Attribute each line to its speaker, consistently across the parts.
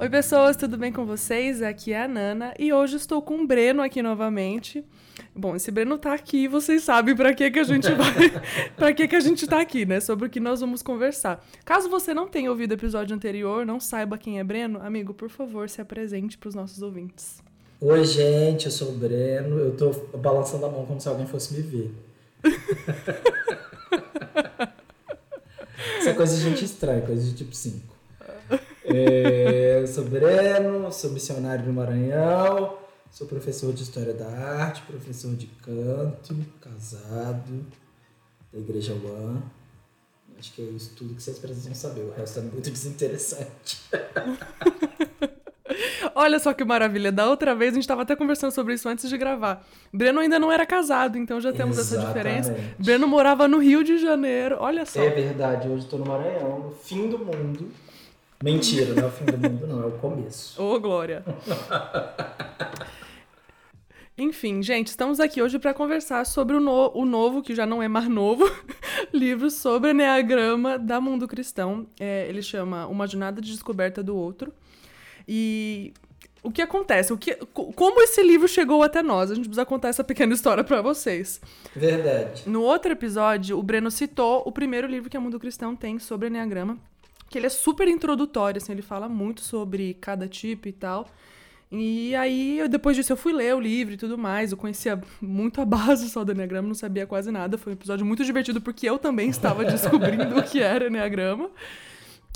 Speaker 1: Oi, pessoas, tudo bem com vocês? Aqui é a Nana e hoje estou com o Breno aqui novamente. Bom, esse Breno tá aqui, vocês sabem para que que a gente vai, para que que a gente tá aqui, né? Sobre o que nós vamos conversar. Caso você não tenha ouvido o episódio anterior, não saiba quem é Breno, amigo, por favor, se apresente para os nossos ouvintes.
Speaker 2: Oi, gente, eu sou o Breno. Eu tô balançando a mão como se alguém fosse me ver. Isso é coisa de gente estranha, coisa de tipo 5. É, eu sou Breno, sou missionário no Maranhão, sou professor de História da Arte, professor de canto, casado, da Igreja One. Acho que é isso tudo que vocês precisam saber. O resto é muito desinteressante.
Speaker 1: Olha só que maravilha. Da outra vez a gente estava até conversando sobre isso antes de gravar. Breno ainda não era casado, então já temos Exatamente. essa diferença. Breno morava no Rio de Janeiro. Olha só.
Speaker 2: É verdade. Hoje estou no Maranhão, no fim do mundo. Mentira, não é o fim do mundo, não, é o começo.
Speaker 1: Ô, oh, Glória! Enfim, gente, estamos aqui hoje para conversar sobre o, no o novo, que já não é mais novo, livro sobre Enneagrama da Mundo Cristão. É, ele chama Uma Jornada de Descoberta do Outro. E o que acontece? O que, como esse livro chegou até nós? A gente precisa contar essa pequena história para vocês.
Speaker 2: Verdade.
Speaker 1: No outro episódio, o Breno citou o primeiro livro que a Mundo Cristão tem sobre Enneagrama, que ele é super introdutório, assim, ele fala muito sobre cada tipo e tal. E aí, depois disso, eu fui ler o livro e tudo mais. Eu conhecia muito a base só do Enneagrama, não sabia quase nada. Foi um episódio muito divertido, porque eu também estava descobrindo o que era Enneagrama.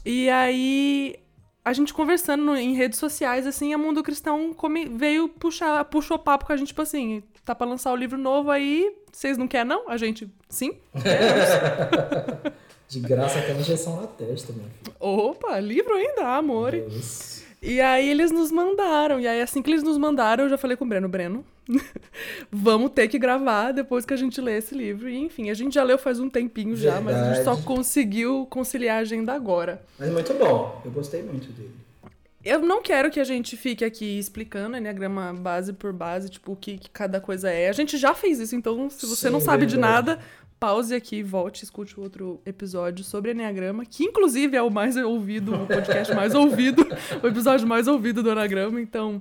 Speaker 1: E aí, a gente conversando no, em redes sociais, assim, a Mundo Cristão come, veio puxar, puxou papo com a gente, tipo assim, tá pra lançar o livro novo aí, vocês não querem não? A gente, sim, queremos.
Speaker 2: De graça até injeção na testa, meu filho.
Speaker 1: Opa, livro ainda, amor. E aí eles nos mandaram. E aí, assim que eles nos mandaram, eu já falei com o Breno, Breno, vamos ter que gravar depois que a gente lê esse livro. E enfim, a gente já leu faz um tempinho já, Verdade. mas a gente só conseguiu conciliar a agenda agora.
Speaker 2: Mas muito bom, eu gostei muito dele.
Speaker 1: Eu não quero que a gente fique aqui explicando Enneagrama base por base, tipo, o que, que cada coisa é. A gente já fez isso, então se você Sim, não sabe verdade. de nada, pause aqui, volte, escute o outro episódio sobre Enneagrama, que inclusive é o mais ouvido, o podcast mais ouvido, o episódio mais ouvido do Enneagrama. Então,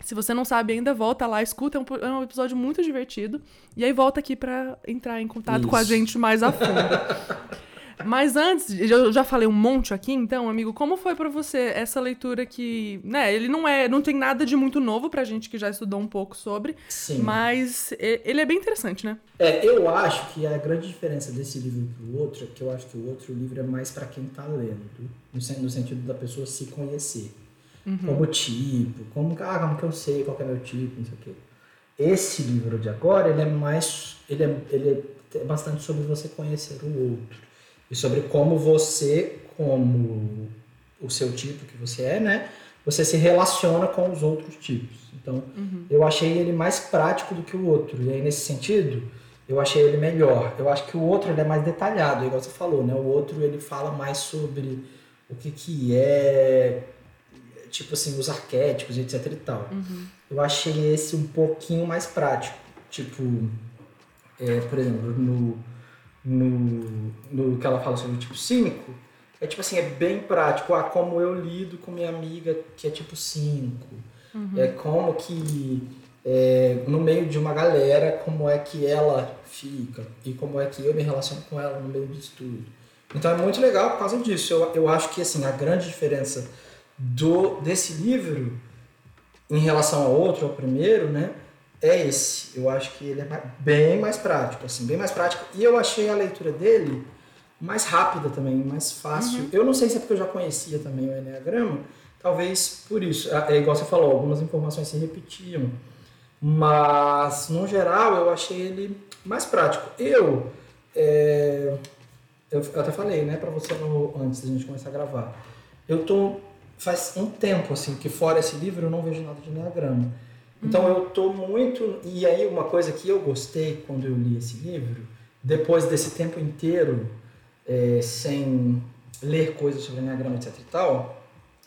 Speaker 1: se você não sabe ainda, volta lá, escuta, é um, é um episódio muito divertido. E aí volta aqui para entrar em contato Isso. com a gente mais a fundo. Mas antes, eu já falei um monte aqui, então, amigo, como foi para você essa leitura que, né, ele não é, não tem nada de muito novo pra gente que já estudou um pouco sobre, Sim. mas ele é bem interessante, né?
Speaker 2: É, eu acho que a grande diferença desse livro pro outro é que eu acho que o outro livro é mais para quem tá lendo, no sentido da pessoa se conhecer. Uhum. Como tipo, como, ah, como que eu sei qual é meu tipo, não sei o quê. Esse livro de agora, ele é mais, ele é, ele é bastante sobre você conhecer o outro e sobre como você, como o seu tipo que você é, né? Você se relaciona com os outros tipos. Então, uhum. eu achei ele mais prático do que o outro. E aí, nesse sentido, eu achei ele melhor. Eu acho que o outro é mais detalhado, igual você falou, né? O outro ele fala mais sobre o que, que é, tipo assim, os arquétipos, etc e tal. Uhum. Eu achei esse um pouquinho mais prático. Tipo, é, por exemplo, no no, no que ela fala sobre o tipo 5, é tipo assim, é bem prático. Ah, como eu lido com minha amiga que é tipo 5. Uhum. É como que é, no meio de uma galera, como é que ela fica e como é que eu me relaciono com ela no meio disso tudo. Então é muito legal por causa disso. Eu, eu acho que assim, a grande diferença do desse livro em relação ao outro, ao primeiro, né? É esse. Eu acho que ele é bem mais prático, assim, bem mais prático. E eu achei a leitura dele mais rápida também, mais fácil. Uhum. Eu não sei se é porque eu já conhecia também o Enneagrama, talvez por isso. É, é igual você falou, algumas informações se repetiam. Mas, no geral, eu achei ele mais prático. Eu, é, eu, eu até falei, né, para você no, antes da gente começar a gravar. Eu tô faz um tempo assim que fora esse livro eu não vejo nada de Enneagrama. Então eu tô muito. E aí, uma coisa que eu gostei quando eu li esse livro, depois desse tempo inteiro é, sem ler coisas sobre Enneagrama, etc e tal,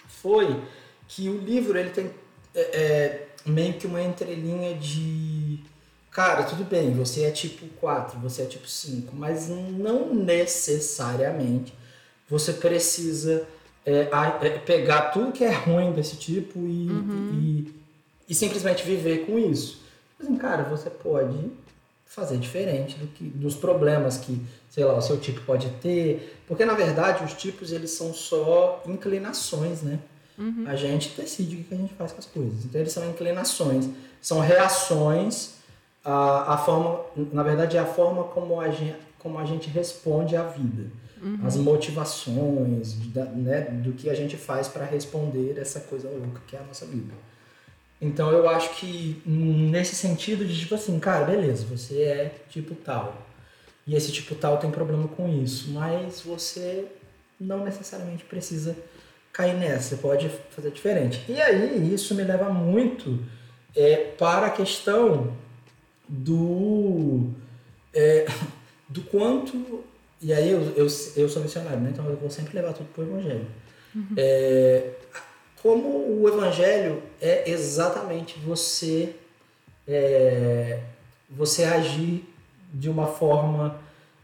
Speaker 2: foi que o livro ele tem é, é, meio que uma entrelinha de. Cara, tudo bem, você é tipo 4, você é tipo 5, mas não necessariamente você precisa é, é, pegar tudo que é ruim desse tipo e, uhum. e, e, simplesmente viver com isso. Assim, cara, você pode fazer diferente do que, dos problemas que, sei lá, o seu tipo pode ter. Porque, na verdade, os tipos, eles são só inclinações, né? Uhum. A gente decide o que a gente faz com as coisas. Então, eles são inclinações, são reações à, forma... Na verdade, é a forma como a gente, como a gente responde à vida uhum. as motivações né, do que a gente faz para responder essa coisa louca que é a nossa vida. Então eu acho que nesse sentido de tipo assim, cara, beleza, você é tipo tal. E esse tipo tal tem problema com isso, mas você não necessariamente precisa cair nessa, você pode fazer diferente. E aí isso me leva muito é, para a questão do, é, do quanto e aí eu, eu, eu sou missionário, né? então eu vou sempre levar tudo para o Evangelho. Uhum. É, como o Evangelho é exatamente você é, você agir de uma forma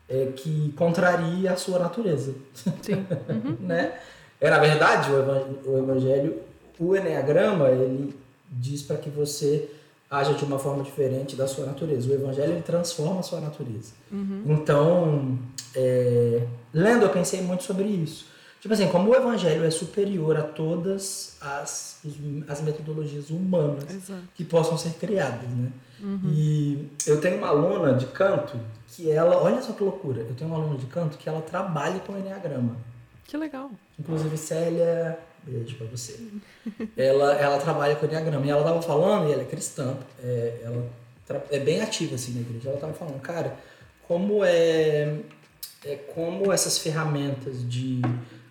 Speaker 2: é, que contraria a sua natureza. Sim. Uhum. né? É, na verdade, o Evangelho, o Enneagrama, ele diz para que você haja de uma forma diferente da sua natureza. O Evangelho ele transforma a sua natureza. Uhum. Então, é, lendo, eu pensei muito sobre isso. Tipo assim, como o Evangelho é superior a todas as, as metodologias humanas Exato. que possam ser criadas, né? Uhum. E eu tenho uma aluna de canto que ela, olha só que loucura, eu tenho uma aluna de canto que ela trabalha com Enneagrama.
Speaker 1: Que legal.
Speaker 2: Inclusive, Célia, beijo pra você. ela, ela trabalha com Enneagrama e ela tava falando, e ela é cristã, é, ela é bem ativa assim na igreja. Ela tava falando, cara, como é é como essas ferramentas de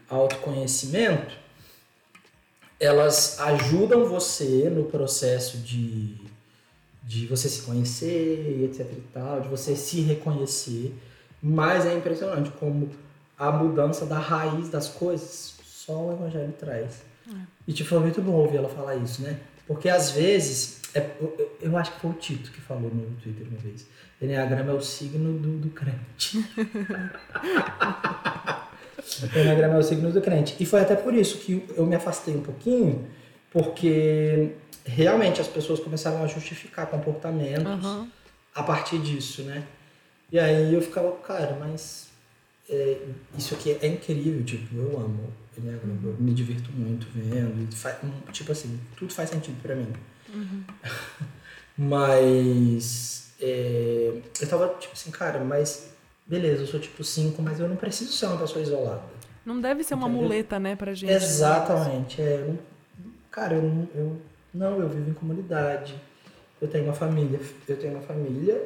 Speaker 2: autoconhecimento elas ajudam você no processo de, de você se conhecer, etc e tal, de você se reconhecer, mas é impressionante como a mudança da raiz das coisas só o evangelho traz. É. E tipo, foi muito bom ouvir ela falar isso, né? Porque às vezes, é, eu, eu acho que foi o Tito que falou no Twitter uma vez Enneagrama é o signo do, do crente. Enneagrama é o signo do crente. E foi até por isso que eu me afastei um pouquinho, porque realmente as pessoas começaram a justificar comportamentos uhum. a partir disso, né? E aí eu ficava, cara, mas é, isso aqui é incrível, tipo, eu amo Enneagrama, eu me divirto muito vendo, faz, tipo assim, tudo faz sentido para mim. Uhum. mas é, eu tava tipo assim, cara, mas beleza, eu sou tipo 5, mas eu não preciso ser uma pessoa isolada.
Speaker 1: Não deve ser uma muleta, né, pra gente.
Speaker 2: Exatamente. É, eu, cara, eu, eu não, eu vivo em comunidade. Eu tenho uma família, eu tenho uma família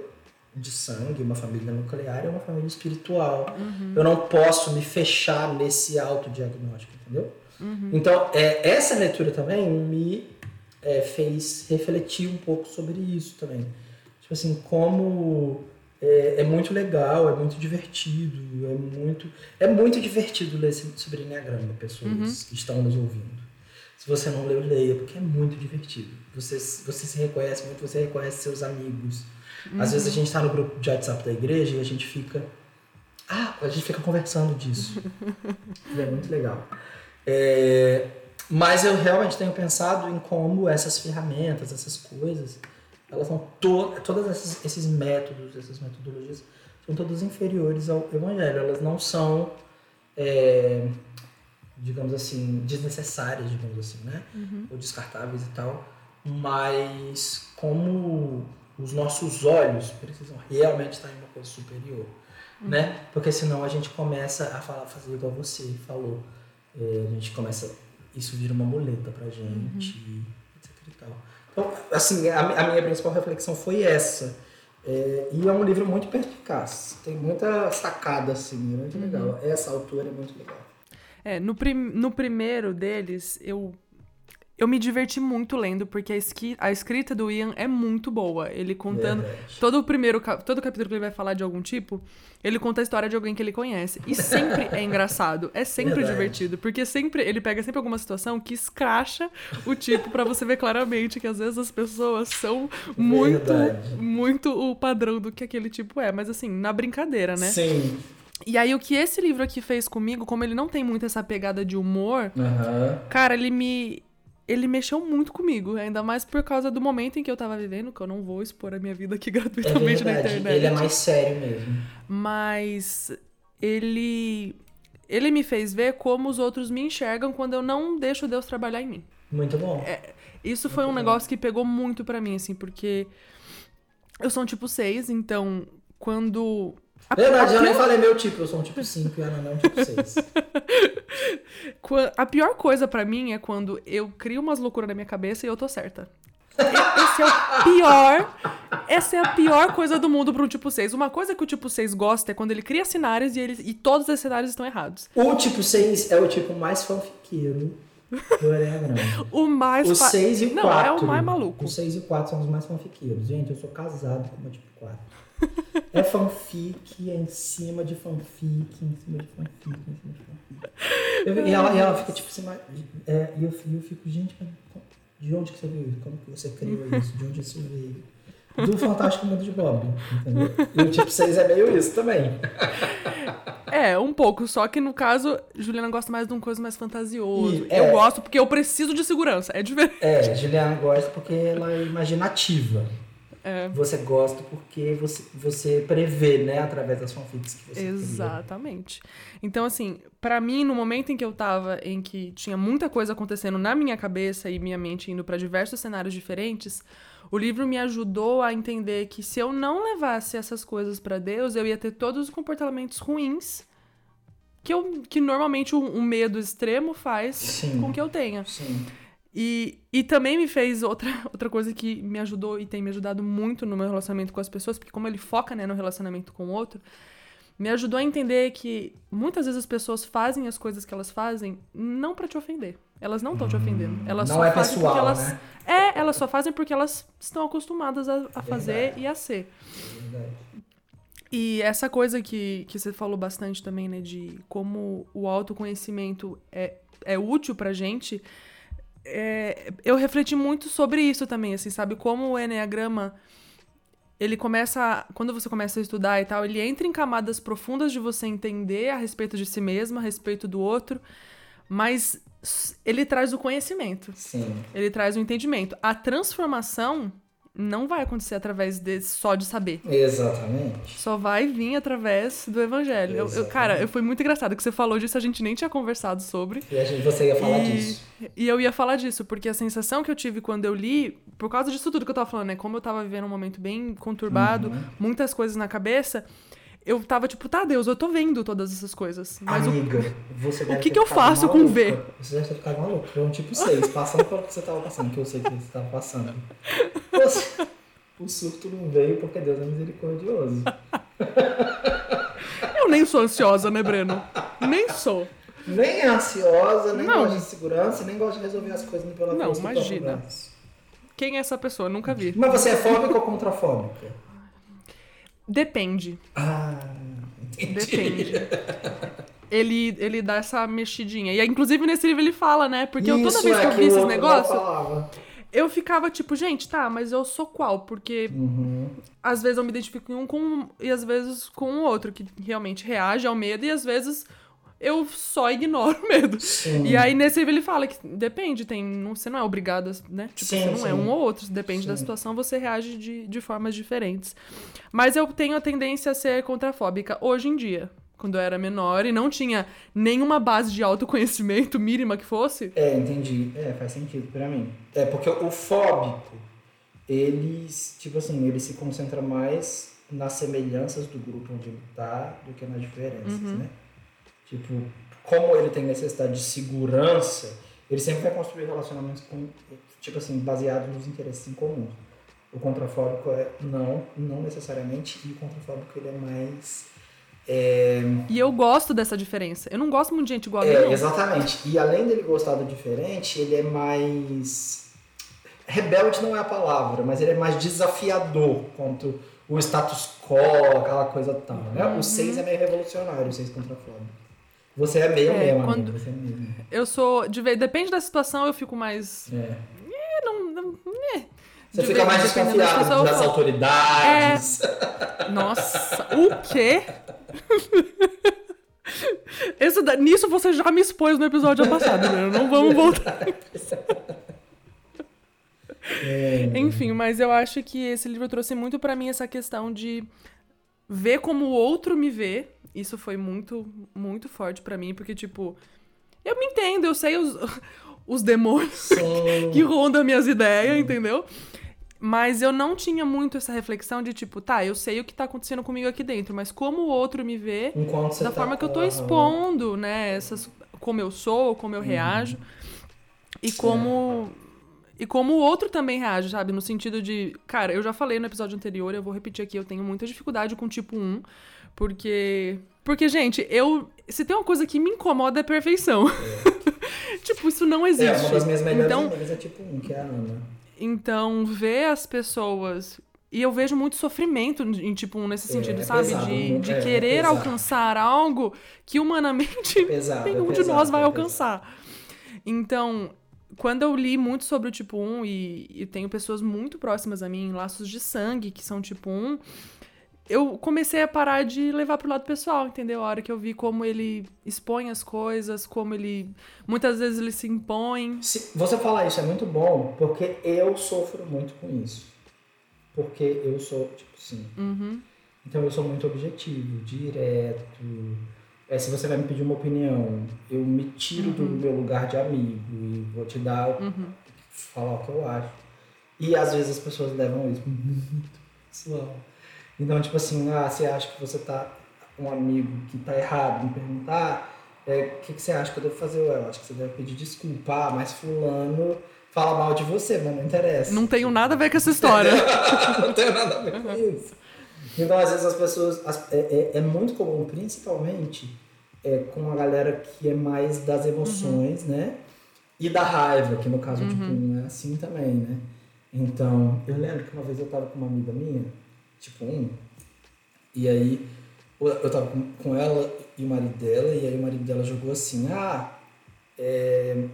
Speaker 2: de sangue, uma família nuclear e uma família espiritual. Uhum. Eu não posso me fechar nesse autodiagnóstico, entendeu? Uhum. Então, é, essa leitura também me é, fez refletir um pouco sobre isso também. Tipo assim, como é, é, muito legal, é muito divertido, é muito, é muito divertido ler sobre Enneagrama, pessoas uhum. que estão nos ouvindo. Se você não leu, leia, porque é muito divertido. Você, você se reconhece muito, você reconhece seus amigos. Uhum. Às vezes a gente está no grupo de WhatsApp da igreja e a gente fica. Ah, a gente fica conversando disso. é muito legal. É, mas eu realmente tenho pensado em como essas ferramentas, essas coisas, elas são to todos esses, esses métodos, essas metodologias são todas inferiores ao evangelho. Elas não são, é, digamos assim, desnecessárias, digamos assim, né? Uhum. Ou descartáveis e tal. Mas como os nossos olhos precisam realmente estar em uma coisa superior, uhum. né? Porque senão a gente começa a falar, fazer igual você falou. É, a gente começa, isso vira uma muleta pra gente, uhum. etc e tal. Então, assim, a, a minha principal reflexão foi essa. É, e é um livro muito perspicaz. Tem muita sacada, assim, é muito uhum. legal. Essa autora é muito legal.
Speaker 1: É, no, prim no primeiro deles, eu eu me diverti muito lendo, porque a, esqui, a escrita do Ian é muito boa. Ele contando. Verdade. Todo o primeiro todo capítulo que ele vai falar de algum tipo, ele conta a história de alguém que ele conhece. E sempre é engraçado. É sempre Verdade. divertido. Porque sempre ele pega sempre alguma situação que escracha o tipo para você ver claramente que às vezes as pessoas são muito, muito o padrão do que aquele tipo é. Mas assim, na brincadeira, né?
Speaker 2: Sim.
Speaker 1: E aí, o que esse livro aqui fez comigo, como ele não tem muito essa pegada de humor,
Speaker 2: Aham.
Speaker 1: cara, ele me. Ele mexeu muito comigo, ainda mais por causa do momento em que eu tava vivendo, que eu não vou expor a minha vida aqui
Speaker 2: É
Speaker 1: gratuitamente na
Speaker 2: verdade.
Speaker 1: internet.
Speaker 2: Ele é mais sério mesmo.
Speaker 1: Mas ele. Ele me fez ver como os outros me enxergam quando eu não deixo Deus trabalhar em mim.
Speaker 2: Muito bom.
Speaker 1: Isso foi um
Speaker 2: Muito bom.
Speaker 1: negócio que pegou muito pra mim, assim, porque eu sou um tipo 6, então quando. A-
Speaker 2: Verdade,
Speaker 1: a
Speaker 2: eu nem
Speaker 1: pior-
Speaker 2: falei meu tipo, eu sou um tipo 5 e a Ana é um tipo 6.
Speaker 1: Qua- A pior coisa pra mim é quando eu crio umas loucuras na minha cabeça e eu tô certa. Esse é o pior. Essa é a pior coisa do mundo pra um tipo 6. Uma coisa que o tipo 6 gosta é quando ele cria cenários e, ele, e todos os cenários estão errados.
Speaker 2: O tipo 6 é o tipo mais fanfiqueiro do Enneagrama.
Speaker 1: O mais.
Speaker 2: O
Speaker 1: fa-
Speaker 2: 6 e o
Speaker 1: Não,
Speaker 2: 4.
Speaker 1: é o mais maluco.
Speaker 2: O 6 e o 4 são os mais fanfiqueiros. Gente, eu sou casado com uma tipo 4. É fanfic, é em cima de fanfic, em cima de fanfic, em cima de fanfic. Eu- e, ela, e ela fica tipo assim, é, e eu, eu fico, gente, de onde que você viu isso? Como que você criou isso? De onde isso veio? Do Fantástico Mundo de Bob, entendeu? E o tipo 6 é meio isso também.
Speaker 1: É, um pouco. Só que no caso, Juliana gosta mais de uma coisa mais fantasioso. Eu
Speaker 2: é.
Speaker 1: gosto porque eu preciso de segurança. É diferente.
Speaker 2: É, Juliana gosta porque ela é imaginativa.
Speaker 1: É.
Speaker 2: Você gosta porque você, você prevê, né, através das fanfics que você.
Speaker 1: Exatamente. Então, assim, pra mim, no momento em que eu tava, em que tinha muita coisa acontecendo na minha cabeça e minha mente indo pra diversos cenários diferentes, o livro me ajudou a entender que se eu não levasse essas coisas pra Deus, eu ia ter todos os comportamentos ruins que, eu, que normalmente o, o medo extremo faz
Speaker 2: Sim.
Speaker 1: com que eu tenha.
Speaker 2: Sim.
Speaker 1: E, e também me fez outra, outra coisa que me ajudou e tem me ajudado muito no meu relacionamento com as pessoas, porque como ele foca né, no relacionamento com o outro, me ajudou a entender que muitas vezes as pessoas fazem as coisas que elas fazem não pra te ofender. Elas não estão te ofendendo. Elas
Speaker 2: Não
Speaker 1: só
Speaker 2: é
Speaker 1: fazem
Speaker 2: pessoal,
Speaker 1: porque elas.
Speaker 2: né?
Speaker 1: É, elas só fazem porque elas estão acostumadas a, a fazer
Speaker 2: Verdade.
Speaker 1: e a ser.
Speaker 2: Verdade.
Speaker 1: E essa coisa que, que você falou bastante também, né, de como o autoconhecimento é, é útil pra gente, é, eu refleti muito sobre isso também, assim, sabe? Como o Enneagrama, ele começa, quando você começa a estudar e tal, ele entra em camadas profundas de você entender a respeito de si mesmo, a respeito do outro, mas ele traz o conhecimento.
Speaker 2: Sim.
Speaker 1: Ele traz o entendimento. A transformação não vai acontecer através de, só de saber.
Speaker 2: Exatamente.
Speaker 1: Só vai vir através do evangelho. Eu, eu- cara, eu, foi muito engraçado que você falou disso, a gente nem tinha conversado sobre.
Speaker 2: E a gente, você ia falar
Speaker 1: e,
Speaker 2: disso.
Speaker 1: e eu ia falar disso, porque a sensação que eu tive quando eu li, por causa disso tudo que eu tava falando, né? Como eu tava vivendo um momento bem conturbado,
Speaker 2: Uhum.
Speaker 1: muitas coisas na cabeça, eu tava tipo, tá, Deus, eu tô vendo todas essas coisas. Mas o,
Speaker 2: Amiga, você deve
Speaker 1: que que eu faço com
Speaker 2: maluca.
Speaker 1: V?
Speaker 2: Você deve ter ficado maluco. Foi um tipo 6, passando pelo que você tava passando, que eu sei que você tava passando. Você- o surto não veio porque Deus é misericordioso.
Speaker 1: eu nem sou ansiosa, né, Breno? Nem sou.
Speaker 2: Nem é ansiosa, nem
Speaker 1: Não.
Speaker 2: gosta de segurança, nem gosta de resolver as coisas pela
Speaker 1: Não, imagina. Quem é essa pessoa? Nunca vi.
Speaker 2: Mas você é fóbica ou contrafóbica?
Speaker 1: Depende.
Speaker 2: Ah.
Speaker 1: Depende. Ele, ele dá essa mexidinha. E inclusive nesse livro ele fala, né? Porque eu, toda vez que
Speaker 2: é
Speaker 1: eu
Speaker 2: que
Speaker 1: vi
Speaker 2: o
Speaker 1: esses negócios, eu ficava tipo, gente, tá, mas eu sou qual? Porque
Speaker 2: Uhum.
Speaker 1: às vezes eu me identifico em um com um e às vezes com o outro, que realmente reage ao medo, e às vezes eu só ignoro o medo.
Speaker 2: Sim.
Speaker 1: E aí nesse livro ele fala que depende, tem, não, você não é obrigado, a- né? Tipo,
Speaker 2: Sim,
Speaker 1: você não é
Speaker 2: sim.
Speaker 1: um ou outro, depende da situação, você reage de, de formas diferentes. Mas eu tenho a tendência a ser contrafóbica hoje em dia. Quando eu era menor e não tinha nenhuma base de autoconhecimento mínima que fosse.
Speaker 2: É, entendi. É, faz sentido pra mim. É, porque o fóbico, eles, tipo assim, ele se concentra mais nas semelhanças do grupo onde ele tá do que nas diferenças,
Speaker 1: Uhum.
Speaker 2: né? Tipo, como ele tem necessidade de segurança, ele sempre vai construir relacionamentos com, tipo assim, baseados nos interesses em comum. O contrafóbico é não, não necessariamente, e o contrafóbico ele é mais é,
Speaker 1: E eu gosto dessa diferença. Eu não gosto muito de gente igual a mim,
Speaker 2: é, exatamente. E além dele gostar do diferente, ele é mais. Rebelde não é a palavra, mas ele é mais desafiador quanto o status quo, aquela coisa tal. Né?
Speaker 1: Uhum.
Speaker 2: O 6 é meio revolucionário, o 6 contra fome. Você é meio
Speaker 1: É,
Speaker 2: mesmo,
Speaker 1: quando-
Speaker 2: Você é mesmo.
Speaker 1: Eu sou. De depende da situação, eu fico mais.
Speaker 2: É.
Speaker 1: É, não, não- é.
Speaker 2: Você
Speaker 1: De
Speaker 2: fica mais desconfiado
Speaker 1: situação,
Speaker 2: das
Speaker 1: eu
Speaker 2: autoridades.
Speaker 1: Nossa, o quê? Esse, nisso você já me expôs no episódio passado, né? Não vamos voltar. É... Enfim, mas eu acho que esse livro trouxe muito para mim essa questão de ver como o outro me vê. Isso foi muito, muito forte para mim, porque, tipo, eu me entendo, eu sei os, os demônios que rondam minhas ideias, entendeu? Mas eu não tinha muito essa reflexão de tipo, tá, eu sei o que tá acontecendo comigo aqui dentro, mas como o outro me vê, da
Speaker 2: tá
Speaker 1: forma que eu tô expondo, né, essas como eu sou, como eu uhum. reajo e como e como o outro também reage, sabe? No sentido de, cara, eu já falei no episódio anterior, eu vou repetir aqui, eu tenho muita dificuldade com tipo 1, porque porque gente, eu se tem uma coisa que me incomoda é perfeição. É. tipo, isso não existe. É,
Speaker 2: uma das minhas melhores então, amigas é tipo 1, que é a Ana.
Speaker 1: Então, ver as pessoas. E eu vejo muito sofrimento em, tipo, nesse é, sentido,
Speaker 2: é,
Speaker 1: sabe?
Speaker 2: pesado,
Speaker 1: de, de
Speaker 2: é,
Speaker 1: querer alcançar algo que humanamente
Speaker 2: pesado,
Speaker 1: nenhum de nós vai alcançar. Então, quando eu li muito sobre o tipo 1 e, e tenho pessoas muito próximas a mim, laços de sangue que são tipo 1, eu comecei a parar de levar pro lado pessoal, entendeu? A hora que eu vi como ele expõe as coisas, como ele. Muitas vezes ele se impõe.
Speaker 2: Se você falar isso é muito bom, porque eu sofro muito com isso. Porque eu sou, tipo, sim.
Speaker 1: Uhum.
Speaker 2: Então eu sou muito objetivo, direto. É, se você vai me pedir uma opinião, eu me tiro uhum. do meu lugar de amigo e vou te dar,
Speaker 1: uhum.
Speaker 2: falar o que eu acho. E às vezes as pessoas levam isso muito pessoal. Então, tipo assim, ah, você acha que você tá um amigo que tá errado em perguntar, é, o que, que você acha que eu devo fazer? Eu acho que você deve pedir desculpa, ah, mas fulano fala mal de você, mas não interessa.
Speaker 1: Não tenho nada a ver com essa história.
Speaker 2: não tenho nada a ver com isso. Então, às vezes, as pessoas. As, é, é, é, muito comum, principalmente é, com a galera que é mais das emoções, uhum. né? E da raiva, que no caso, tipo, uhum. tipo, não é assim também, né? Então, eu lembro que uma vez eu tava com uma amiga minha, tipo um. E aí eu tava com, com ela e o marido dela, e aí o marido dela jogou assim, ah, é,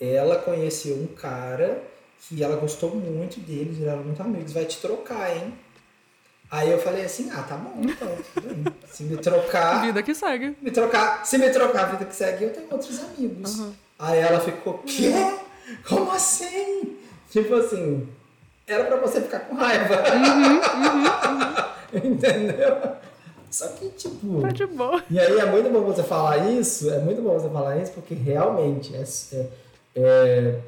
Speaker 2: ela conheceu um cara que ela gostou muito dele, viraram muito amigos, vai te trocar, hein? Aí eu falei assim, ah, tá bom, então, tudo bem. Se me trocar.
Speaker 1: Vida que segue.
Speaker 2: Me trocar, se me trocar a vida que segue, eu tenho outros amigos. Uhum. Aí ela ficou, quê? Como assim? Tipo assim, era para você ficar com raiva.
Speaker 1: Uhum, uhum, uhum.
Speaker 2: Entendeu? Só que, tipo.
Speaker 1: Tá de boa.
Speaker 2: E aí é muito bom você falar isso, é muito bom você falar isso, porque realmente é, é, é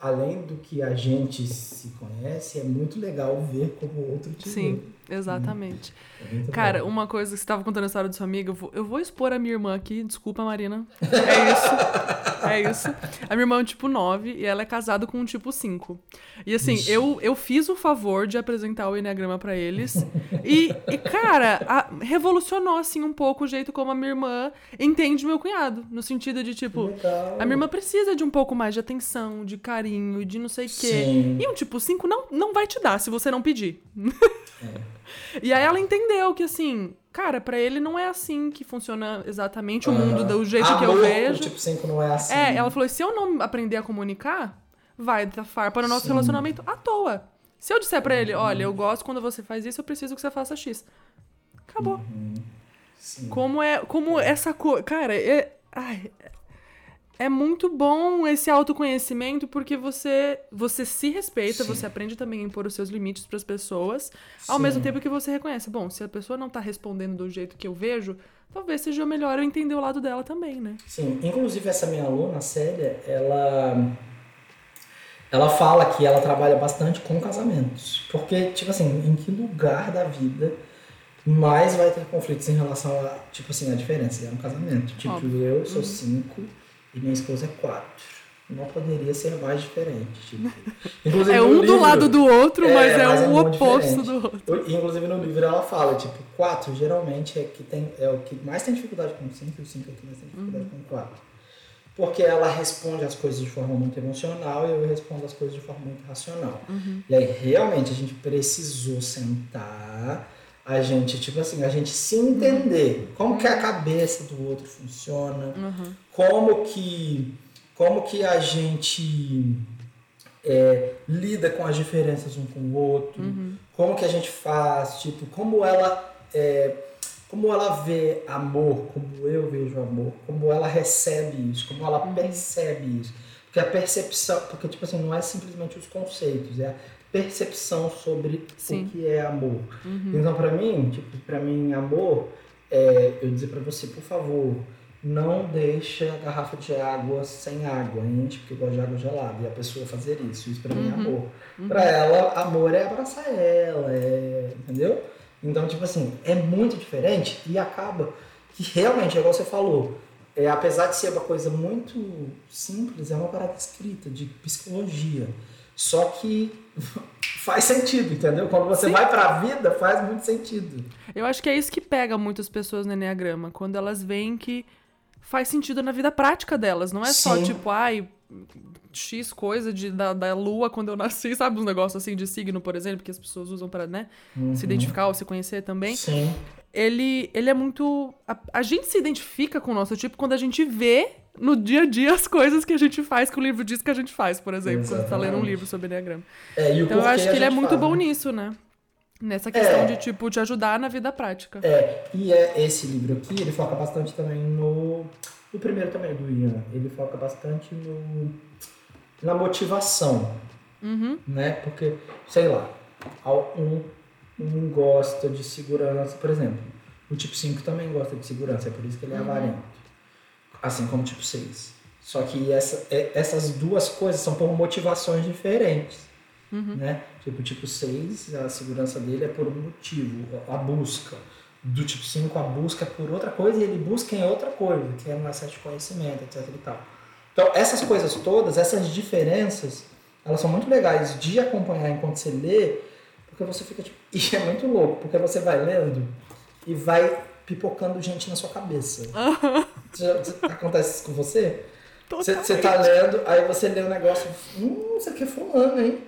Speaker 2: além do que a gente se conhece, é muito legal ver como o outro te
Speaker 1: Sim.
Speaker 2: Vê.
Speaker 1: Exatamente. É Cara, uma coisa que você estava contando a história da sua amiga, eu vou, eu vou, expor a minha irmã aqui, desculpa, Marina. É isso. é isso. A minha irmã é um tipo 9 e ela é casada com um tipo 5. E assim, eu, eu fiz o favor de apresentar o Enneagrama para eles. E, e cara, a, revolucionou assim um pouco o jeito como a minha irmã entende meu cunhado. No sentido de, tipo,
Speaker 2: Legal.
Speaker 1: a minha irmã precisa de um pouco mais de atenção, de carinho, de não sei o quê.
Speaker 2: Sim.
Speaker 1: E um tipo 5 não, não vai te dar se você não pedir.
Speaker 2: É.
Speaker 1: E aí ela entendeu que, assim, cara, para ele não é assim que funciona exatamente o mundo do jeito
Speaker 2: Amor,
Speaker 1: que eu vejo.
Speaker 2: tipo 5 não é assim.
Speaker 1: É, ela falou: se eu não aprender a comunicar, vai dar farpa no nosso Sim. relacionamento à toa. Se eu disser para ele, olha, eu gosto quando você faz isso, eu preciso que você faça X. Acabou.
Speaker 2: Uhum.
Speaker 1: Como é. Como essa coisa. Cara, é. Ai, é muito bom esse autoconhecimento porque você você se respeita, Sim. você aprende também a impor os seus limites para as pessoas, Sim. ao mesmo tempo que você reconhece, bom, se a pessoa não tá respondendo do jeito que eu vejo, talvez seja melhor eu entender o lado dela também, né?
Speaker 2: Sim, inclusive essa minha aluna, a Célia, ela ela fala que ela trabalha bastante com casamentos, porque tipo assim, em que lugar da vida mais vai ter conflitos em relação a, tipo assim, a diferença é um casamento. Tipo, Óbvio. eu sou uhum. cinco, e minha esposa é quatro. Não poderia ser mais diferente. Tipo.
Speaker 1: é um livro, do lado do outro, é, mas é, mas um é oposto diferente. do outro.
Speaker 2: Inclusive no livro ela fala, tipo, quatro geralmente é, que tem, é o que mais tem dificuldade com cinco e o cinco é o que mais tem dificuldade uhum. com quatro. Porque ela responde as coisas de forma muito emocional e eu respondo as coisas de forma muito racional.
Speaker 1: Uhum.
Speaker 2: E aí realmente a gente precisou sentar a gente, tipo assim, a gente se entender uhum. como que a cabeça do outro funciona,
Speaker 1: uhum.
Speaker 2: como que como que a gente é, lida com as diferenças um com o outro,
Speaker 1: uhum.
Speaker 2: como que a gente faz, tipo, como ela é, como ela vê amor, como eu vejo amor, como ela recebe isso, como ela
Speaker 1: Uhum.
Speaker 2: percebe isso. Porque a percepção, porque tipo assim, não é simplesmente os conceitos, é a percepção sobre
Speaker 1: Sim.
Speaker 2: o que é amor.
Speaker 1: Uhum.
Speaker 2: Então, pra mim, tipo, para mim, amor é eu dizer pra você, por favor, não deixe a garrafa de água sem água, enche porque gosta de água gelada. E a pessoa fazer isso, isso pra mim é
Speaker 1: Uhum.
Speaker 2: amor. Pra ela, amor é abraçar ela, é, entendeu? Então, tipo assim, é muito diferente e acaba que realmente, é igual você falou, é, apesar de ser uma coisa muito simples, é uma parada escrita de psicologia. Só que faz sentido, entendeu? Quando você
Speaker 1: Sim.
Speaker 2: vai pra vida, faz muito sentido.
Speaker 1: Eu acho que é isso que pega muitas pessoas no Enneagrama, quando elas veem que faz sentido na vida prática delas. Não é só
Speaker 2: Sim.
Speaker 1: tipo, ai, X coisa de, da, da lua quando eu nasci, sabe? Uns negócios assim de signo, por exemplo, que as pessoas usam pra, né, se identificar ou se conhecer também.
Speaker 2: Sim.
Speaker 1: Ele, ele é muito. A, a gente se identifica com o nosso tipo quando a gente vê no dia a dia as coisas que a gente faz, que o livro diz que a gente faz, por exemplo, quando você tá lendo um
Speaker 2: Exatamente.
Speaker 1: livro sobre Enneagrama.
Speaker 2: É, o
Speaker 1: Então eu acho que ele é muito bom
Speaker 2: né?
Speaker 1: nisso, né? Nessa questão
Speaker 2: É.
Speaker 1: de, tipo, te ajudar na vida prática.
Speaker 2: É, e é esse livro aqui, ele foca bastante também no. No primeiro também, do Ian. Ele foca bastante no. Na motivação,
Speaker 1: Uhum.
Speaker 2: né? Porque, sei lá, um, um gosta de segurança, por exemplo. O tipo 5 também gosta de segurança, é por isso que ele é avarento. Assim como o tipo 6. Só que essa, é- essas duas coisas são por motivações diferentes. Né? Tipo, o tipo 6, a segurança dele é por um motivo, a busca. Do tipo 5, a busca é por outra coisa e ele busca em outra coisa, que é um excesso de conhecimento, etc e tal. Então, essas coisas todas, essas diferenças, elas são muito legais de acompanhar enquanto você lê, porque você fica tipo. E é muito louco, porque você vai lendo e vai pipocando gente na sua cabeça. Já- já- Acontece isso com você? Você, tá lendo, aí você lê um negócio, hum, isso aqui é fulano, hein?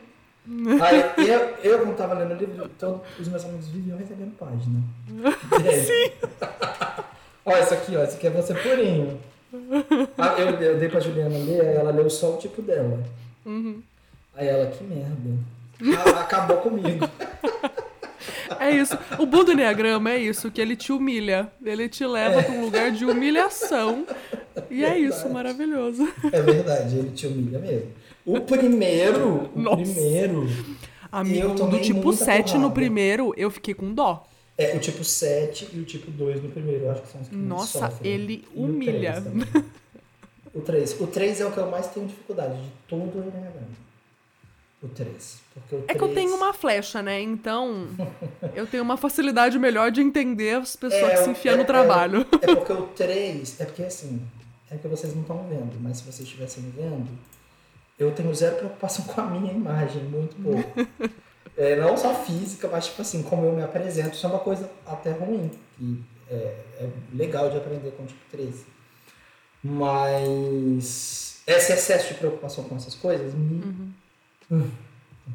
Speaker 2: Aí eu, eu quando tava lendo o livro, todos os meus amigos viviam recebendo página. Sim! Olha isso aqui, ó, isso aqui é você purinho. Ah, eu, eu dei pra Juliana ler, aí ela leu só o tipo dela. Aí ela, que merda. Ah, acabou comigo.
Speaker 1: É isso. O bom do Enneagrama é isso, que ele te humilha. Ele te leva pra um lugar de humilhação. E é isso,
Speaker 2: Verdade.
Speaker 1: maravilhoso.
Speaker 2: É verdade, ele te humilha mesmo. O primeiro, o
Speaker 1: Nossa.
Speaker 2: primeiro,
Speaker 1: Amigo, do tipo
Speaker 2: muita
Speaker 1: 7 no primeiro, eu fiquei com dó.
Speaker 2: é o tipo 7 e o tipo 2 no primeiro, eu acho que são os que
Speaker 1: Nossa,
Speaker 2: sofrem.
Speaker 1: ele
Speaker 2: E o
Speaker 1: humilha.
Speaker 2: O 3. O 3 é o que eu mais tenho dificuldade de todo o Enneagrama. O 3. Porque o
Speaker 1: É que eu
Speaker 2: 3
Speaker 1: tenho uma flecha, né? Então, eu tenho uma facilidade melhor de entender as pessoas que se enfiam
Speaker 2: é-
Speaker 1: no trabalho.
Speaker 2: É, é porque o 3. É porque assim. É que vocês não estão vendo, mas se vocês estivessem vendo, eu tenho zero preocupação com a minha imagem, muito pouco. É, não só física, mas tipo assim, como eu me apresento, isso é uma coisa até ruim. E é, é legal de aprender com o tipo 3. Mas esse excesso de preocupação com essas coisas me. Hum.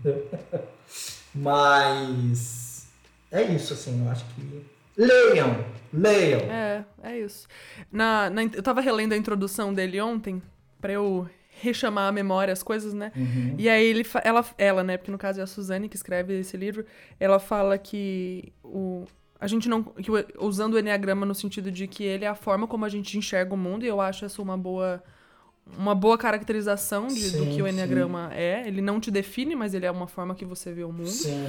Speaker 2: Mas é isso, assim, eu acho que. Leiam! Leiam!
Speaker 1: É, é isso. Na, na- eu tava relendo a introdução dele ontem, pra eu rechamar a memória as coisas, né?
Speaker 2: Uhum.
Speaker 1: E aí ele, ela, ela, né? Porque no caso é a Suzane que escreve esse livro. Ela fala que o, a gente não. Que usando o Enneagrama no sentido de que ele é a forma como a gente enxerga o mundo, e eu acho essa uma boa. Uma boa caracterização de- do
Speaker 2: Sim,
Speaker 1: que o
Speaker 2: sim.
Speaker 1: Enneagrama é. Ele não te define, mas ele é uma forma que você vê o mundo.
Speaker 2: Sim.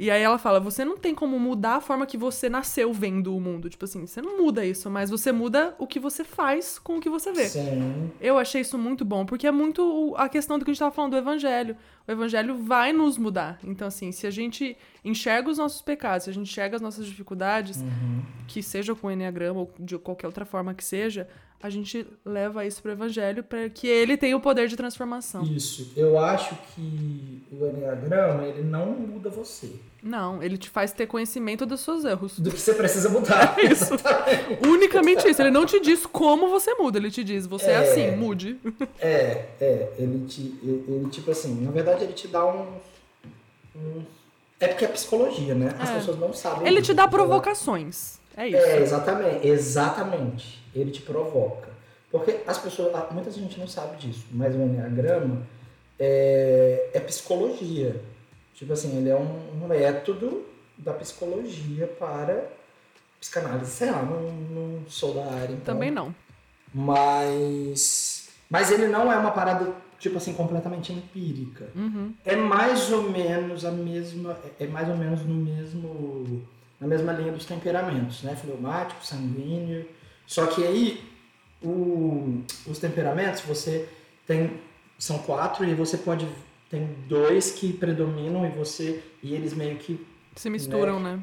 Speaker 1: E aí ela fala: você não tem como mudar a forma que você nasceu vendo o mundo. Tipo assim, você não muda isso, mas você muda o que você faz com o que você vê.
Speaker 2: Sim.
Speaker 1: Eu achei isso muito bom, porque é muito a questão do que a gente tava falando do evangelho. O evangelho vai nos mudar. Então, assim, se a gente enxerga os nossos pecados, se a gente enxerga as nossas dificuldades,
Speaker 2: Uhum.
Speaker 1: que seja com o Enneagrama ou de qualquer outra forma que seja, a gente leva isso pro evangelho para que ele tenha o poder de transformação.
Speaker 2: Isso. Eu acho que o Enneagrama, ele não muda você.
Speaker 1: Não, ele te faz ter conhecimento dos seus erros.
Speaker 2: Do que você precisa mudar.
Speaker 1: Isso. Unicamente isso. Ele não te diz como você muda, ele te diz, você é,
Speaker 2: É.
Speaker 1: assim, mude.
Speaker 2: É, é. Ele te. Ele, tipo assim, na verdade ele te dá uns. uns- É porque é psicologia, né? As
Speaker 1: É.
Speaker 2: pessoas não sabem.
Speaker 1: Ele te dá provocações. É isso.
Speaker 2: É, exatamente, exatamente. Ele te provoca. Porque as pessoas, muita gente não sabe disso, mas o Enneagrama é, é psicologia. Tipo assim, ele é um, um método da psicologia para psicanálise, sei lá, não, não sou da área. Então,
Speaker 1: Também não.
Speaker 2: Mas. Mas ele não é uma parada, tipo assim, completamente empírica.
Speaker 1: Uhum.
Speaker 2: É mais ou menos a mesma. É mais ou menos no mesmo. Na mesma linha dos temperamentos, né? Fleumático, sanguíneo. Só que aí o, os temperamentos você tem. São quatro e você pode. Tem dois que predominam e você. E eles meio que
Speaker 1: Se misturam, né?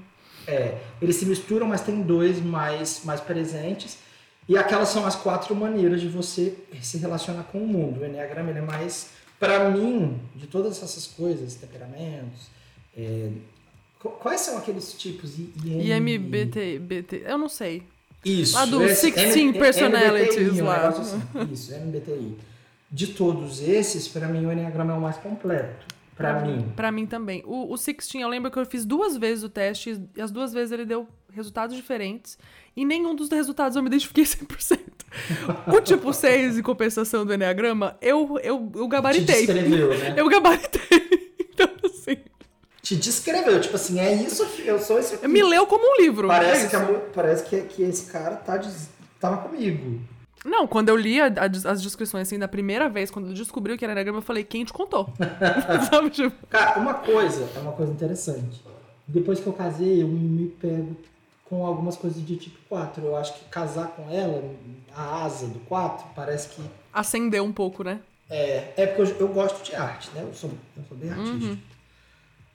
Speaker 2: é, eles se misturam, mas tem dois mais, mais presentes. E aquelas são as quatro maneiras de você se relacionar com o mundo. O Enneagrama ele é mais, para mim, de todas essas coisas, temperamentos. é, quais são aqueles tipos?
Speaker 1: IMBT, BT, eu não sei.
Speaker 2: Isso.
Speaker 1: Lá do
Speaker 2: esse
Speaker 1: 16
Speaker 2: M-
Speaker 1: personalities
Speaker 2: MBTI,
Speaker 1: lá.
Speaker 2: assim. Isso, MBTI. De todos esses, para mim, o Enneagrama é o mais completo. Para mim.
Speaker 1: Pra mim também. O, o Sixteen, eu lembro que eu fiz duas vezes o teste e as duas vezes ele deu resultados diferentes. E nenhum dos resultados eu me identifiquei 100%. O tipo 6, em compensação do Enneagrama, eu, eu, eu
Speaker 2: Te
Speaker 1: gabaritei.
Speaker 2: descreveu, né?
Speaker 1: Eu gabaritei. Então, assim,
Speaker 2: Te descreveu. Tipo assim, é isso, eu sou esse aqui.
Speaker 1: me leu como um livro.
Speaker 2: Parece,
Speaker 1: é
Speaker 2: que, a parece que, que esse cara tá tava comigo.
Speaker 1: Não, quando eu li a- a- as descrições, assim, da primeira vez, quando eu descobri que era Enneagrama, eu falei, quem te contou? Sabe, tipo...
Speaker 2: Cara, uma coisa, é uma coisa interessante. Depois que eu casei, eu me pego com algumas coisas de tipo 4. Eu acho que casar com ela, a asa do 4, parece que.
Speaker 1: Acendeu um pouco, né?
Speaker 2: É, é porque eu, eu gosto de arte, né? Eu sou, eu sou bem artista.
Speaker 1: Uhum.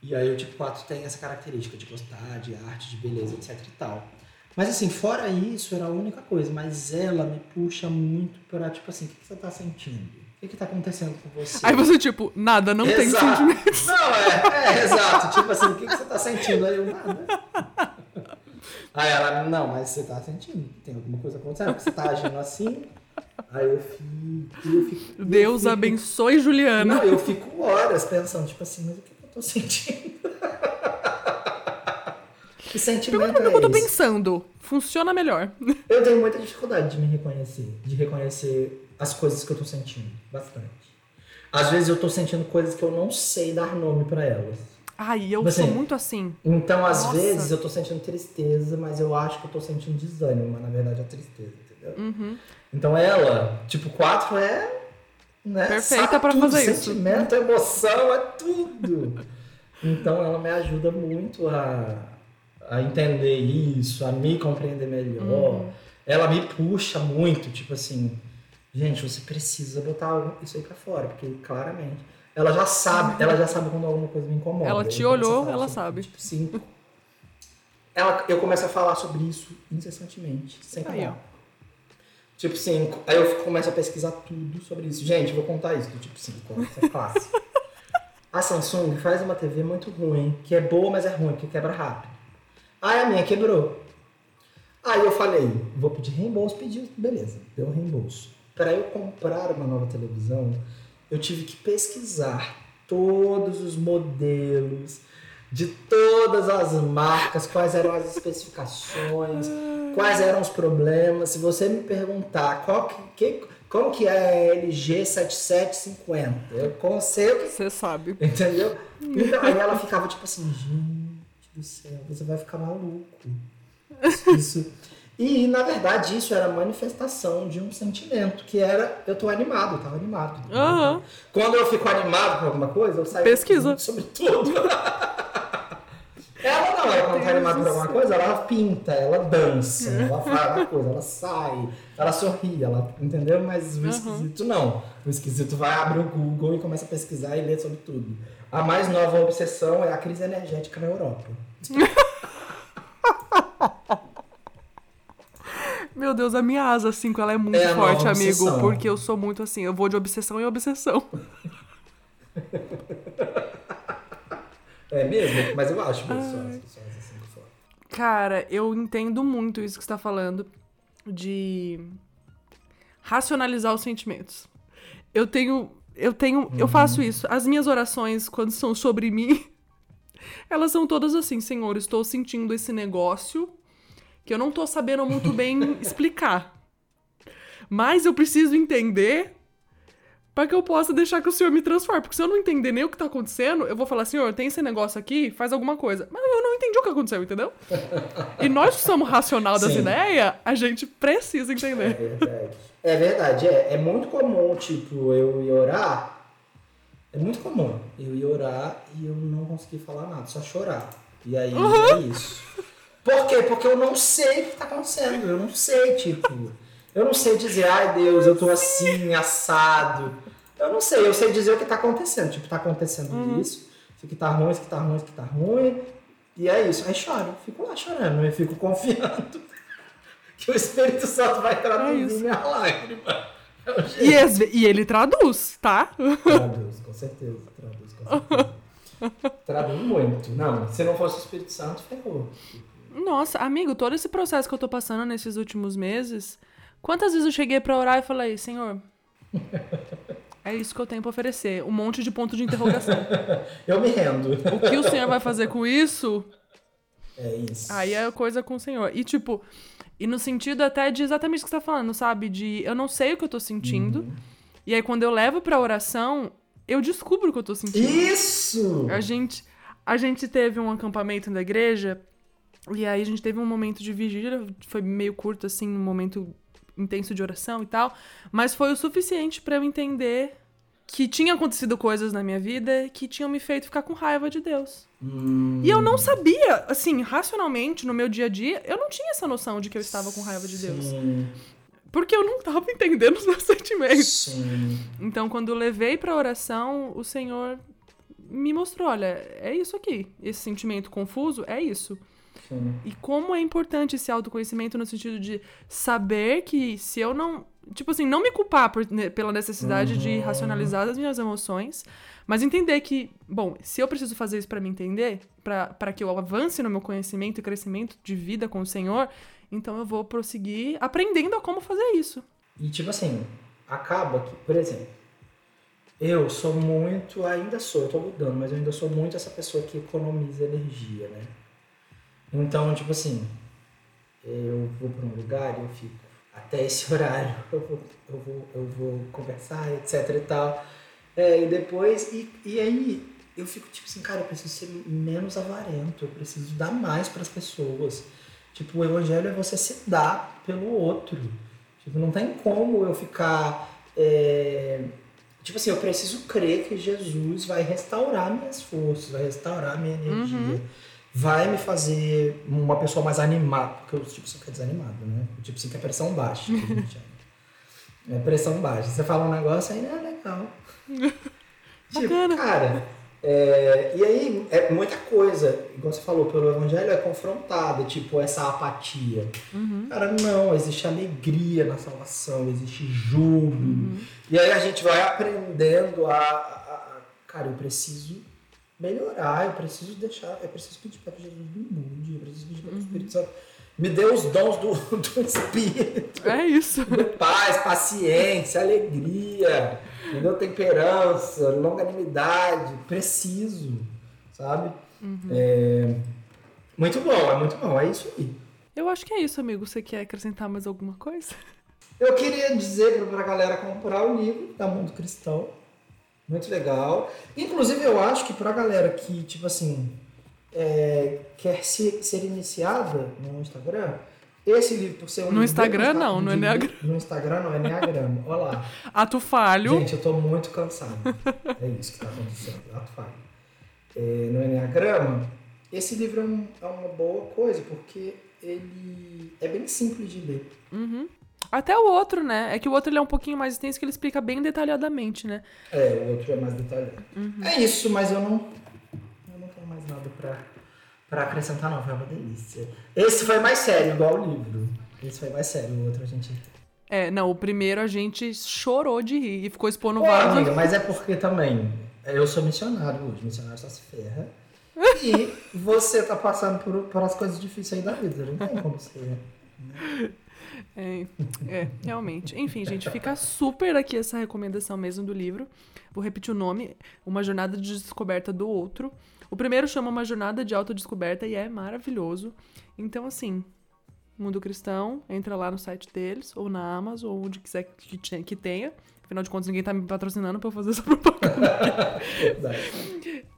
Speaker 2: E aí o tipo 4 tem essa característica de gostar de arte, de beleza, etc e tal. Mas assim, fora isso, era a única coisa. Mas ela me puxa muito pra, tipo assim, o que, que você tá sentindo? O que, que tá acontecendo com você?
Speaker 1: Aí você, tipo, nada, não tem
Speaker 2: Exato.
Speaker 1: sentimento.
Speaker 2: Não, é, é, exato. Tipo assim, o que, que você tá sentindo? Aí eu, nada. Aí ela, não, mas você tá sentindo. Tem alguma coisa acontecendo, você tá agindo assim. Aí eu fico. Eu fico eu
Speaker 1: Deus
Speaker 2: fico-
Speaker 1: abençoe Juliana.
Speaker 2: Não, eu fico horas pensando, tipo assim, mas o que, tô sentindo? que sentimento
Speaker 1: Pergunta o que eu tô
Speaker 2: é esse?
Speaker 1: pensando. Funciona melhor.
Speaker 2: Eu tenho muita dificuldade de me reconhecer, de reconhecer as coisas que eu tô sentindo, bastante. Às vezes eu tô sentindo coisas que eu não sei dar nome pra elas.
Speaker 1: Ai, eu
Speaker 2: Mas,
Speaker 1: sou
Speaker 2: assim,
Speaker 1: muito assim.
Speaker 2: Então, às
Speaker 1: Nossa.
Speaker 2: vezes, eu tô sentindo tristeza, mas eu acho que eu tô sentindo desânimo, mas na verdade é tristeza, entendeu?
Speaker 1: Uhum.
Speaker 2: Então ela, tipo, 4 é. Né,
Speaker 1: Perfeita
Speaker 2: tudo,
Speaker 1: fazer isso.
Speaker 2: Sentimento, emoção, é tudo. Então ela me ajuda muito a, a entender isso, a me compreender melhor.
Speaker 1: Uhum.
Speaker 2: Ela me puxa muito, tipo assim, gente, você precisa botar isso aí pra fora, porque claramente. Ela já sabe, ela já sabe quando alguma coisa me incomoda.
Speaker 1: Ela te
Speaker 2: a
Speaker 1: olhou, ela
Speaker 2: sobre,
Speaker 1: sabe.
Speaker 2: Tipo, cinco. Ela, eu começo a falar sobre isso incessantemente, sem parar. Tipo 5. Aí eu começo a pesquisar tudo sobre isso. Gente, vou contar isso do tipo 5, isso é clássico. a Samsung faz uma TV muito ruim, que é boa, mas é ruim, porque quebra rápido. Aí a minha quebrou. Aí eu falei, vou pedir reembolso, pedi, beleza, deu um reembolso. Para eu comprar uma nova televisão, eu tive que pesquisar todos os modelos de todas as marcas, quais eram as especificações, quais eram os problemas. Se você me perguntar qual que, que- como que é a LG 7750, eu con- sei o que
Speaker 1: Você sabe.
Speaker 2: Entendeu? Então, aí ela ficava tipo assim, gente do céu, você vai ficar maluco. Isso. E, na verdade, isso era manifestação de um sentimento, que era, eu tô animado, eu tava animado.
Speaker 1: Aham.
Speaker 2: Quando eu fico animado com alguma coisa, eu saio
Speaker 1: Pesquisa.
Speaker 2: sobre tudo. ela não, ela quando tá animada por alguma coisa, ela pinta, ela dança, ela faz uma coisa, ela sai, ela sorri, ela, entendeu? Mas o esquisito não. O esquisito vai abrir o Google e começa a pesquisar e ler sobre tudo. A mais nova obsessão é a crise energética na Europa.
Speaker 1: Meu Deus, a minha asa 5 ela é muito
Speaker 2: É
Speaker 1: forte, amigo. Porque eu sou muito assim. Eu vou de obsessão em obsessão.
Speaker 2: É mesmo? Mas eu acho mesmo, só, só assim que fora.
Speaker 1: Cara, eu entendo muito isso que você tá falando de racionalizar os sentimentos. Eu tenho. Eu tenho. Eu faço isso. As minhas orações, quando são sobre mim, elas são todas assim, Senhor, estou sentindo esse negócio que eu não tô sabendo muito bem explicar. Mas eu preciso entender para que eu possa deixar que o Senhor me transforme. Porque se eu não entender nem o que tá acontecendo, eu vou falar, Senhor, tem esse negócio aqui, faz alguma coisa. Mas eu não entendi o que aconteceu, entendeu? e nós que somos racional das
Speaker 2: Sim.
Speaker 1: ideias, a gente precisa
Speaker 2: É
Speaker 1: entender.
Speaker 2: verdade. É verdade, é. É muito comum, tipo, eu ir orar. É muito comum eu ir orar e eu não conseguir falar nada, só chorar. E aí é isso. Por quê? Porque eu não sei o que tá acontecendo. Eu não sei, tipo. Eu não sei dizer, ai Deus, eu tô assim, assado. Eu não sei, eu sei dizer o que tá acontecendo. Tipo, tá acontecendo isso, isso aqui tá ruim, isso aqui tá ruim, isso aqui tá ruim. E é isso. Aí choro, fico lá chorando, eu fico confiando que o Espírito Santo vai traduzir
Speaker 1: isso.
Speaker 2: minha lágrima. É.
Speaker 1: E, e ele traduz, tá?
Speaker 2: Traduz, com certeza. Traduz, com certeza. Traduz muito. Não, se não fosse o Espírito Santo, ferrou.
Speaker 1: Nossa, amigo, todo esse processo que eu tô passando nesses últimos meses, quantas vezes eu cheguei pra orar e falei, Senhor, é isso que eu tenho pra oferecer. Um monte de ponto de interrogação.
Speaker 2: Eu me rendo.
Speaker 1: O que o Senhor vai fazer com isso?
Speaker 2: É isso.
Speaker 1: Aí é coisa com o Senhor. E tipo, e no sentido até de exatamente o que você tá falando, sabe? De eu não sei o que eu tô sentindo.
Speaker 2: Uhum.
Speaker 1: E aí quando eu levo pra oração, eu descubro o que eu tô sentindo.
Speaker 2: Isso!
Speaker 1: A gente, a gente teve um acampamento na igreja e aí a gente teve um momento de vigília, foi meio curto assim, um momento intenso de oração e tal, mas foi o suficiente pra eu entender que tinha acontecido coisas na minha vida que tinham me feito ficar com raiva de Deus.
Speaker 2: Hum,
Speaker 1: E eu não sabia, assim, racionalmente, no meu dia a dia, eu não tinha essa noção de que eu estava com raiva de Deus.
Speaker 2: Sim,
Speaker 1: Porque eu não tava entendendo os meus sentimentos.
Speaker 2: sim.
Speaker 1: Então, quando eu levei pra oração, o Senhor me mostrou, olha, é isso aqui. Esse sentimento confuso é isso.
Speaker 2: Sim.
Speaker 1: E como é importante esse autoconhecimento no sentido de saber que se eu não. Tipo assim, não me culpar por- ne- pela necessidade de
Speaker 2: Uhum.
Speaker 1: racionalizar as minhas emoções, mas entender que, bom, se eu preciso fazer isso pra me entender, pra que eu avance no meu conhecimento e crescimento de vida com o Senhor, então eu vou prosseguir aprendendo a como fazer isso.
Speaker 2: E tipo assim, acaba que, por exemplo, eu sou muito, ainda sou, eu tô mudando, mas eu ainda sou muito essa pessoa que economiza energia, né? Então, tipo assim, eu vou pra um lugar e eu fico, até esse horário eu vou, eu vou, eu vou conversar, etc e tal. É, e depois, e, e aí eu fico tipo assim, cara, eu preciso ser menos avarento, eu preciso dar mais pras pessoas. Tipo, o evangelho é você se dar pelo outro. Tipo, não tem como eu ficar. é, Tipo assim, eu preciso crer que Jesus vai restaurar minhas forças, vai restaurar minha energia, vai me fazer uma pessoa mais animada, porque o tipo 5 é desanimado, né? O tipo 5 é pressão baixa. É pressão baixa. Você fala um negócio aí, é legal. tipo, cara, é, e aí é muita coisa, igual você falou, pelo evangelho é confrontada, tipo, essa apatia. Cara, não, existe alegria na salvação, existe júbilo. E aí a gente vai aprendendo a, a- a- Cara, eu preciso melhorar, eu preciso deixar, eu preciso pedir para que Jesus me mude, eu preciso pedir para que o Espírito Santo me dê os dons do, do Espírito.
Speaker 1: É isso.
Speaker 2: Paz, paciência, alegria, entendeu? temperança, longanimidade. Preciso, sabe? É, muito bom, é muito bom, é isso aí.
Speaker 1: Eu acho que é isso, amigo. Você quer acrescentar mais alguma coisa?
Speaker 2: Eu queria dizer pra galera comprar o livro da Mundo Cristão. Muito legal. Inclusive, eu acho que pra galera que, tipo assim, é, quer se, ser iniciada no Instagram, esse livro, por ser um
Speaker 1: No Instagram, não, no Enneagrama.
Speaker 2: No Instagram não, é Enneagrama. Olha lá.
Speaker 1: Ato falho.
Speaker 2: Gente, eu tô muito cansado. É isso que tá acontecendo. Ato falho. É, no Enneagrama, esse livro é, um- é uma boa coisa, porque ele é bem simples de ler.
Speaker 1: Até o outro, né? É que o outro ele é um pouquinho mais extenso que ele explica bem detalhadamente, né?
Speaker 2: É, o outro é mais detalhado. É isso, mas eu não, eu não tenho mais nada pra, pra acrescentar, não. Foi uma delícia. Esse foi mais sério, igual o livro. Esse foi mais sério, o outro a gente.
Speaker 1: É, não, o primeiro a gente chorou de rir e ficou expondo vários.
Speaker 2: amiga, mas é porque também eu sou missionário hoje, missionário só se ferra. E você tá passando por, por as coisas difíceis aí da vida, não tem como ser.
Speaker 1: É, é, realmente. Enfim, gente, fica super aqui essa recomendação mesmo do livro. Vou repetir o nome: Uma Jornada de Descoberta do Outro. O primeiro chama Uma Jornada de Autodescoberta e é maravilhoso. Então, assim, Mundo Cristão. Entra lá no site deles, ou na Amazon, ou onde quiser que, te- que tenha. Afinal de contas, ninguém tá me patrocinando pra eu fazer essa propaganda.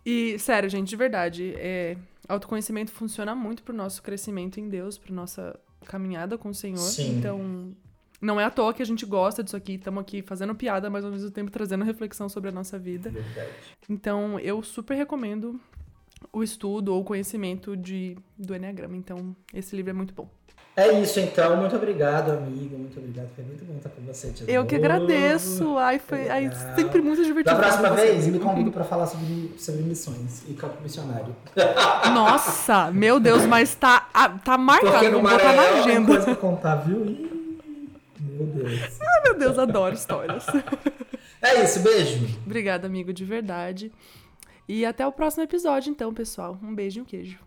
Speaker 1: E, sério, gente, de verdade, é, autoconhecimento funciona muito pro nosso crescimento em Deus, pra nossa caminhada com o Senhor.
Speaker 2: Sim.
Speaker 1: Então, não é à toa que a gente gosta disso aqui, estamos aqui fazendo piada, mas ao mesmo tempo trazendo reflexão sobre a nossa vida.
Speaker 2: Verdade.
Speaker 1: Então, eu super recomendo o estudo ou o conhecimento de, do Enneagrama. Então, esse livro é muito bom.
Speaker 2: É isso então, muito obrigado, amigo. Muito obrigado. Foi muito bom estar com você.
Speaker 1: Eu que
Speaker 2: novo.
Speaker 1: agradeço. Ai, foi ai, sempre muito divertido.
Speaker 2: Da próxima vez, me convido para falar sobre, sobre missões e campo missionário.
Speaker 1: Nossa, meu Deus, mas tá, ah, tá marcado.
Speaker 2: Porque no
Speaker 1: Vou botar na
Speaker 2: Maranhão tem
Speaker 1: agenda.
Speaker 2: coisa pra contar, viu? Ih, meu Deus.
Speaker 1: Ai, meu Deus, adoro histórias.
Speaker 2: É isso, beijo.
Speaker 1: Obrigada, amigo, de verdade. E até o próximo episódio, então, pessoal. Um beijo e um queijo.